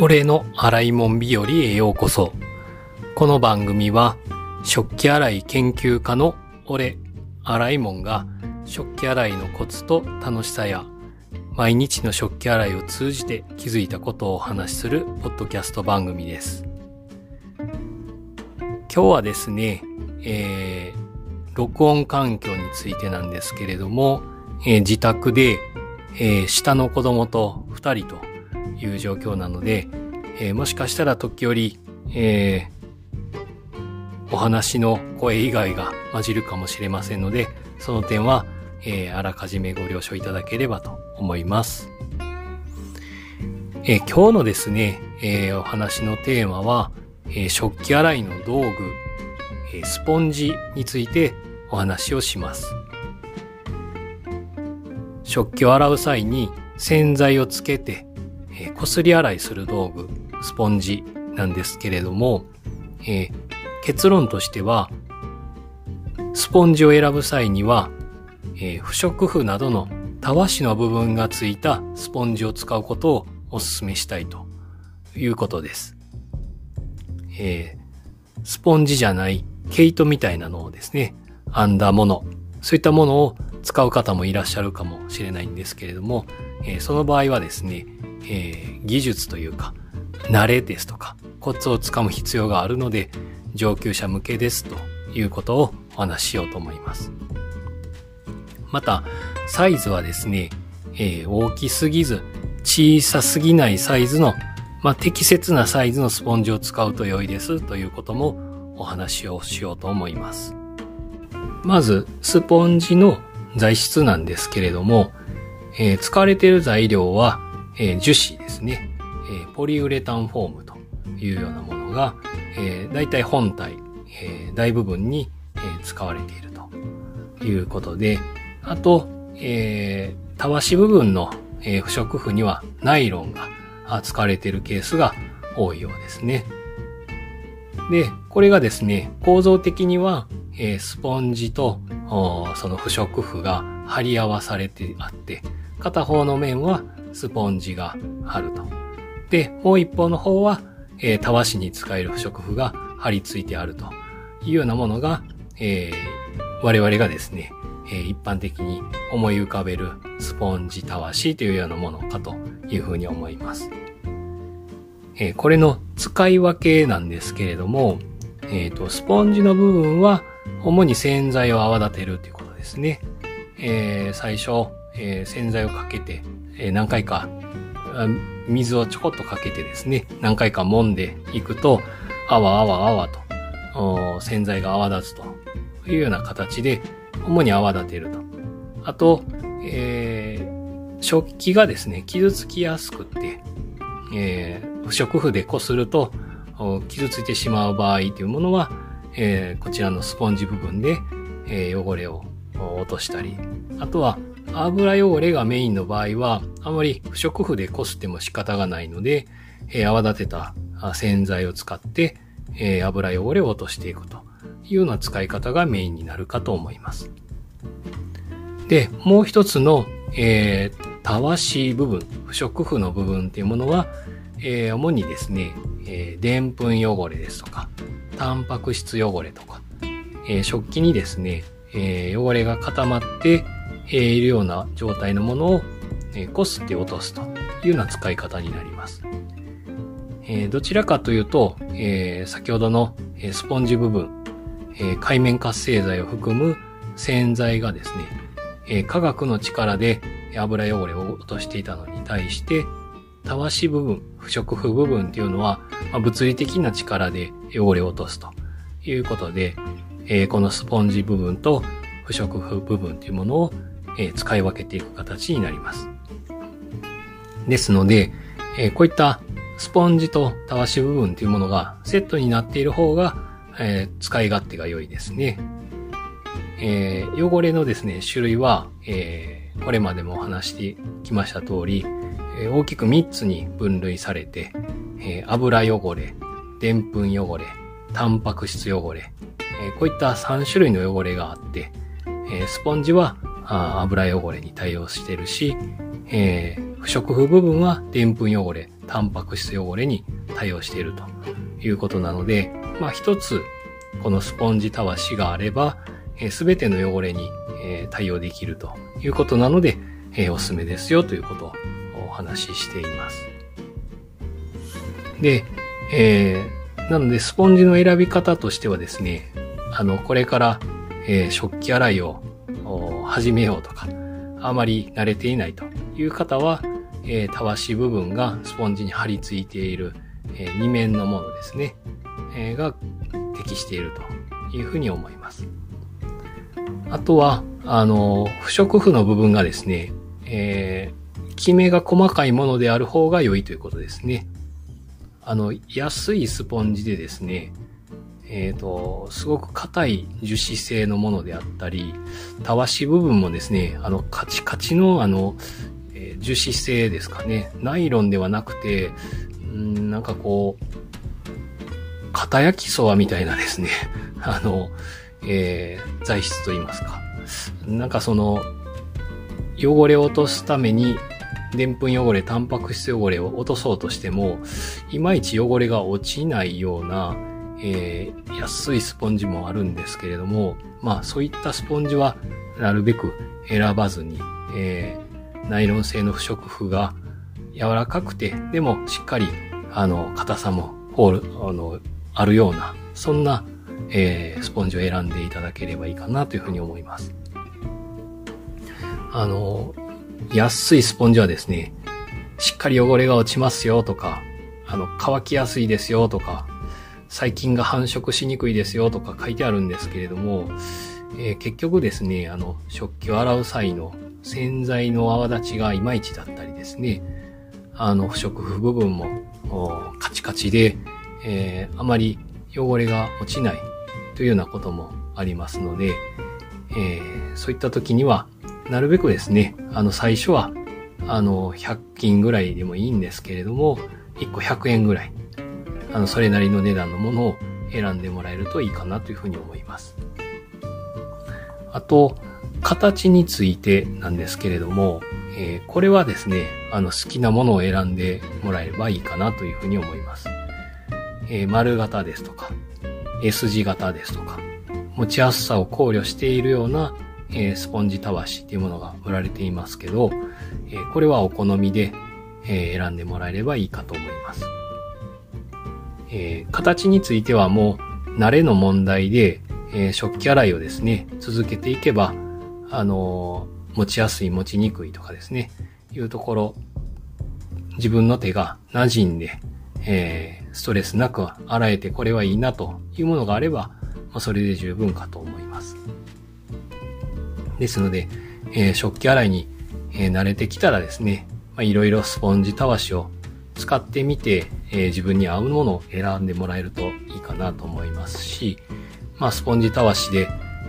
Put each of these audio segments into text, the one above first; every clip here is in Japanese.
俺の洗い物日和へようこそ。この番組は食器洗い研究家の俺、洗い物が食器洗いのコツと楽しさや毎日の食器洗いを通じて気づいたことをお話しするポッドキャスト番組です。今日はですね、えー、録音環境についてなんですけれども、えー、自宅で、えー、下の子供と二人という状況なので、えー、もしかしたら時折、えー、お話の声以外が混じるかもしれませんので、その点は、えー、あらかじめご了承いただければと思います。えー、今日のですね、えー、お話のテーマは、えー、食器洗いの道具、えー、スポンジについてお話をします。食器を洗う際に洗剤をつけて、こすり洗いする道具、スポンジなんですけれども、えー、結論としては、スポンジを選ぶ際には、えー、不織布などのたわしの部分がついたスポンジを使うことをお勧めしたいということです。えー、スポンジじゃない毛糸みたいなのをですね、編んだもの、そういったものを使う方もいらっしゃるかもしれないんですけれども、えー、その場合はですね、えー、技術というか、慣れですとか、コツをつかむ必要があるので、上級者向けですということをお話ししようと思います。また、サイズはですね、えー、大きすぎず、小さすぎないサイズの、まあ、適切なサイズのスポンジを使うと良いですということもお話をしようと思います。まず、スポンジの材質なんですけれども、えー、使われている材料は、えー、樹脂ですね、えー、ポリウレタンフォームというようなものが、えー、大体本体、えー、大部分に、えー、使われているということで、あと、えー、たわし部分の、えー、不織布にはナイロンが使われているケースが多いようですね。で、これがですね、構造的には、え、スポンジとその不織布が貼り合わされてあって、片方の面はスポンジがあると。で、もう一方の方は、えー、たわしに使える不織布が貼り付いてあるというようなものが、えー、我々がですね、えー、一般的に思い浮かべるスポンジたわしというようなものかというふうに思います。えー、これの使い分けなんですけれども、えっ、ー、と、スポンジの部分は主に洗剤を泡立てるということですね。えー、最初、えー、洗剤をかけて、え、何回か、水をちょこっとかけてですね、何回か揉んでいくと、あわあわあわと、洗剤が泡立つというような形で、主に泡立てると。あと、えー、食器がですね、傷つきやすくって、えー、不織布でこすると、傷ついてしまう場合というものは、えー、こちらのスポンジ部分で、え、汚れを落としたり、あとは油汚れがメインの場合は、あまり不織布でこすっても仕方がないので、えー、泡立てた洗剤を使って、えー、油汚れを落としていくというような使い方がメインになるかと思います。で、もう一つの、えー、たわし部分、不織布の部分っていうものは、えー、主にですね、えー、でんぷん汚れですとか、タンパク質汚れとか、えー、食器にですね、えー、汚れが固まって、えー、いるような状態のものを、えー、こすって落とすというような使い方になります。えー、どちらかというと、えー、先ほどの、スポンジ部分、えー、海面活性剤を含む洗剤がですね、えー、科学の力で油汚れを落としていたのに対して、たわし部分、不織布部分っていうのは、まあ、物理的な力で汚れを落とすということで、え、このスポンジ部分と不織布部分というものを、え、使い分けていく形になります。ですので、え、こういったスポンジとたわし部分というものがセットになっている方が、え、使い勝手が良いですね。えー、汚れのですね、種類は、えー、これまでもお話してきました通り、えー、大きく3つに分類されて、え、油汚れ、でんぷん汚れ、タンパク質汚れ、え、こういった3種類の汚れがあって、えー、スポンジはあ油汚れに対応してるし、えー、不織布部分はでんぷん汚れ、タンパク質汚れに対応しているということなので、まあ一つ、このスポンジたわしがあれば、す、え、べ、ての汚れに、えー、対応できるということなので、えー、おすすめですよということをお話ししています。で、えー、なのでスポンジの選び方としてはですね、あの、これから、えー、食器洗いを始めようとか、あまり慣れていないという方は、えー、たわし部分がスポンジに張り付いている、えー、2面のものですね、えー、が適しているというふうに思います。あとは、あの、不織布の部分がですね、えー、きめが細かいものである方が良いということですね。あの、安いスポンジでですね、えっ、ー、と、すごく硬い樹脂製のものであったり、たわし部分もですね、あの、カチカチのあの、えー、樹脂製ですかね。ナイロンではなくて、んなんかこう、型焼きそばみたいなですね、あの、えー、材質と言いますか。なんかその、汚れを落とすために、でんぷん汚れ、タンパク質汚れを落とそうとしても、いまいち汚れが落ちないような、えー、安いスポンジもあるんですけれども、まあそういったスポンジはなるべく選ばずに、えー、ナイロン製の不織布が柔らかくて、でもしっかり、あの、硬さも、ホール、あの、あるような、そんな、えー、スポンジを選んでいただければいいかなというふうに思います。あの、安いスポンジはですね、しっかり汚れが落ちますよとか、あの、乾きやすいですよとか、細菌が繁殖しにくいですよとか書いてあるんですけれども、えー、結局ですね、あの、食器を洗う際の洗剤の泡立ちがいまいちだったりですね、あの、不織布部分もカチカチで、えー、あまり汚れが落ちないというようなこともありますので、えー、そういった時には、なるべくですね、あの、最初は、あの、100均ぐらいでもいいんですけれども、1個100円ぐらい、あの、それなりの値段のものを選んでもらえるといいかなというふうに思います。あと、形についてなんですけれども、えー、これはですね、あの、好きなものを選んでもらえればいいかなというふうに思います。えー、丸型ですとか、S 字型ですとか、持ちやすさを考慮しているような、えー、スポンジたわしっていうものが売られていますけど、え、これはお好みで、え選んでもらえればいいかと思います。え形についてはもう慣れの問題で、え食器洗いをですね、続けていけば、あの持ちやすい持ちにくいとかですね、いうところ、自分の手が馴染んで、えー、ストレスなく洗えてこれはいいなというものがあれば、まあ、それで十分かと思います。ですので、えー、食器洗いに、えー、慣れてきたらですね、いろいろスポンジたわしを使ってみて、えー、自分に合うものを選んでもらえるといいかなと思いますし、まあ、スポンジたわしで、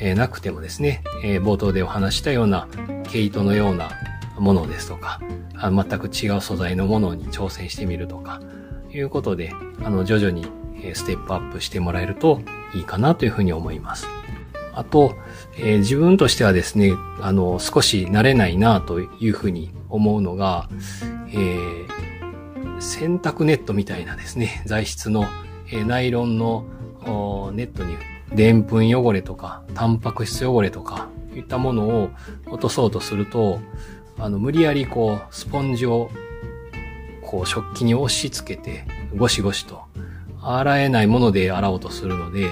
えー、なくてもですね、えー、冒頭でお話したような毛糸のようなものですとか、あ全く違う素材のものに挑戦してみるとか、いうことで、あの、徐々にステップアップしてもらえるといいかなというふうに思います。あと、えー、自分としてはですね、あの、少し慣れないなというふうに思うのが、えー、洗濯ネットみたいなですね、材質の、え、ナイロンのネットに、でんぷん汚れとか、タンパク質汚れとか、いったものを落とそうとすると、あの、無理やりこう、スポンジをこう食器に押し付けて、ゴシゴシと、洗えないもので洗おうとするので、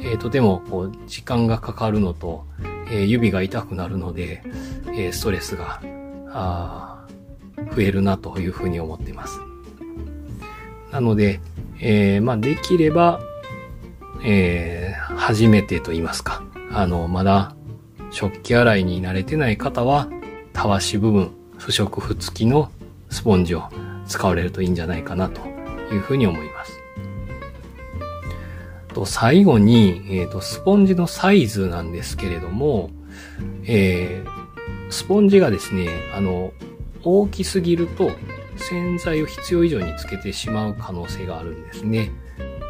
えー、とてもこう時間がかかるのと、えー、指が痛くなるので、えー、ストレスがあ増えるなというふうに思っています。なので、えー、まあできれば、えー、初めてと言いますか、あの、まだ食器洗いに慣れてない方は、たわし部分、不織布付きのスポンジを使われるといいんじゃないかなというふうに思います。と最後に、えーと、スポンジのサイズなんですけれども、えー、スポンジがですね、あの、大きすぎると洗剤を必要以上につけてしまう可能性があるんですね。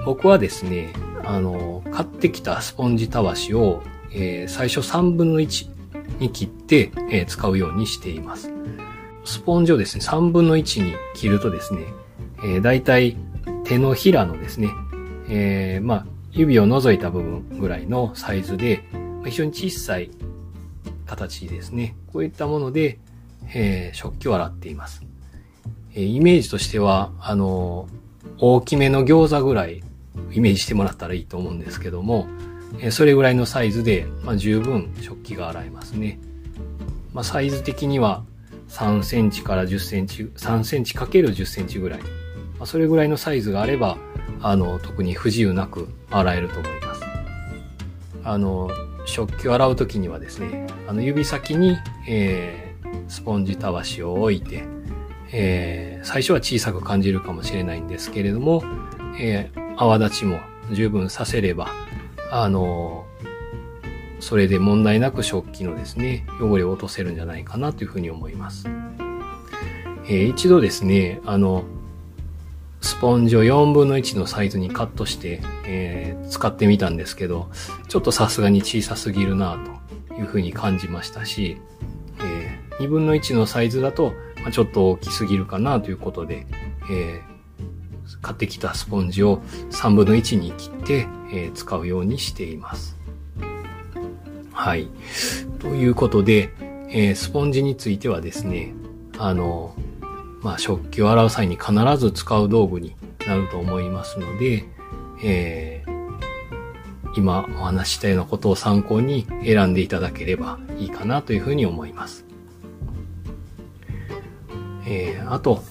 僕はですね、あの、買ってきたスポンジたわしを、えー、最初3分の1に切って、えー、使うようにしています。スポンジをですね、3分の1に切るとですね、えー、大体手のひらのですね、えー、まあ、指を除いた部分ぐらいのサイズで、非常に小さい形ですね。こういったもので、えー、食器を洗っています。え、イメージとしては、あの大きめの餃子ぐらいイメージしてもらったらいいと思うんですけども、え、それぐらいのサイズで、まあ、十分食器が洗えますね。まあ、サイズ的には3センチから10センチ、3センチかける10センチぐらい。まあ、それぐらいのサイズがあれば、あの、特に不自由なく洗えると思います。あの、食器を洗うときにはですね、あの、指先に、えー、スポンジたわしを置いて、えー、最初は小さく感じるかもしれないんですけれども、えー、泡立ちも十分させれば、あの、それで問題なく食器のですね、汚れを落とせるんじゃないかなというふうに思います。えー、一度ですね、あの、スポンジを4分の1のサイズにカットして、えー、使ってみたんですけど、ちょっとさすがに小さすぎるなというふうに感じましたし、えー、2分の1のサイズだと、まあ、ちょっと大きすぎるかなということで、えー、買ってきたスポンジを3分の1に切って、えー、使うようにしています。はい。ということで、えー、スポンジについてはですね、あの、まあ、食器を洗う際に必ず使う道具になると思いますので、えー、今お話したようなことを参考に選んでいただければいいかなというふうに思います。えー、あと、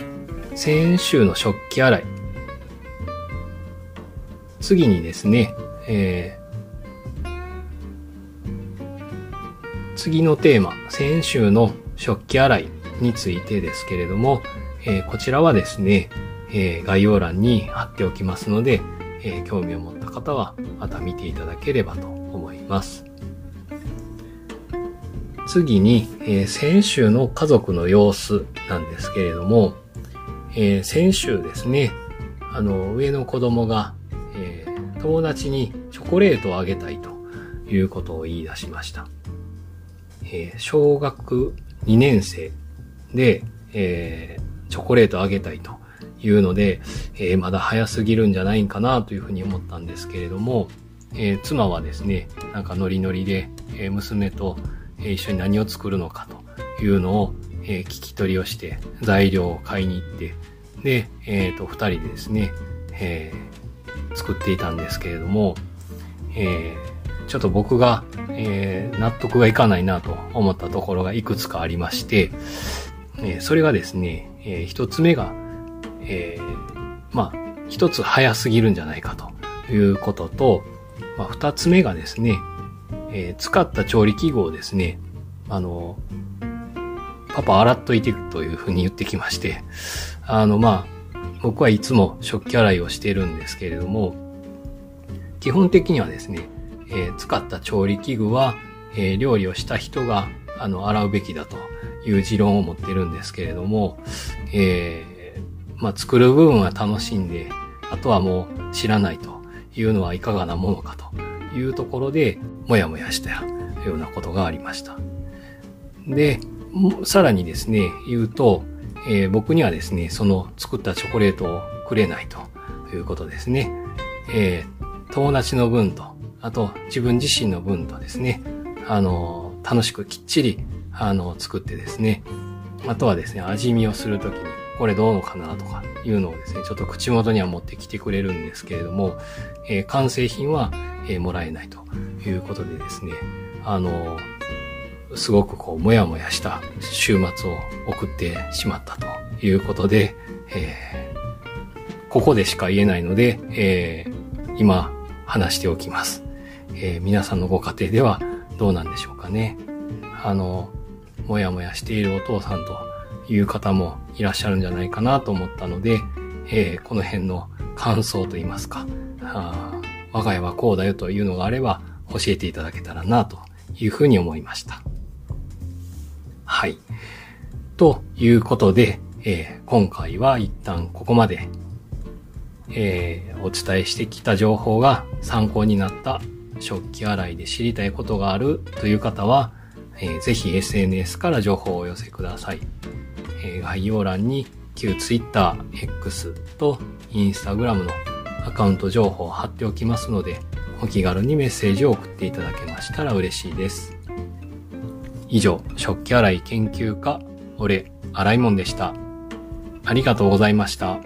先週の食器洗い。次にですね、えー、次のテーマ、先週の食器洗いについてですけれども、えー、こちらはですね、え、概要欄に貼っておきますので、え、興味を持った方はまた見ていただければと思います。次に、えー、先週の家族の様子なんですけれども、えー、先週ですね、あの、上の子供が、えー、友達にチョコレートをあげたいということを言い出しました。え、小学2年生で、え、チョコレートあげたいというので、え、まだ早すぎるんじゃないかなというふうに思ったんですけれども、え、妻はですね、なんかノリノリで、えー、娘と、一緒に何を作るのかというのを、え聞き取りをして材料を買いに行って、で、えっ、と、二人でですね、え作っていたんですけれども、えちょっと僕が、え納得がいかないなと思ったところがいくつかありまして、えそれがですね、えー、一つ目が、え、まあ、一つ早すぎるんじゃないかということと、まあ、二つ目がですね、えー、使った調理器具をですね、あの、パパ洗っといてというふうに言ってきまして、あの、まあ、僕はいつも食器洗いをしてるんですけれども、基本的にはですね、えー、使った調理器具は、えー、料理をした人が、あの、洗うべきだという持論を持ってるんですけれども、えー、まあ、作る部分は楽しんで、あとはもう知らないというのはいかがなものかというところで、もやもやしたようなことがありました。で、さらにですね、言うと、えー、僕にはですね、その作ったチョコレートをくれないということですね。えー、友達の分と、あと自分自身の分とですね、あの、楽しくきっちりあの、作ってですね、あとはですね、味見をするときに、これどうのかなとかいうのをですね、ちょっと口元には持ってきてくれるんですけれども、えー、完成品は、えー、もらえないということでですね、あの、すごくこう、もやもやした週末を送ってしまったということで、えー、ここでしか言えないので、えー、今話しておきます。えー、皆さんのご家庭ではどうなんでしょうかね。あの、もやもやしているお父さんという方もいらっしゃるんじゃないかなと思ったので、えー、この辺の感想といいますか、あ我が家はこうだよというのがあれば教えていただけたらなというふうに思いました。はい。ということで、えー、今回は一旦ここまで、えー、お伝えしてきた情報が参考になった食器洗いで知りたいことがあるという方は、えー、ぜひ SNS から情報をお寄せください。えー、概要欄に旧 Twitter、X と Instagram のアカウント情報を貼っておきますので、お気軽にメッセージを送っていただけましたら嬉しいです。以上、食器洗い研究家、俺、洗いもんでした。ありがとうございました。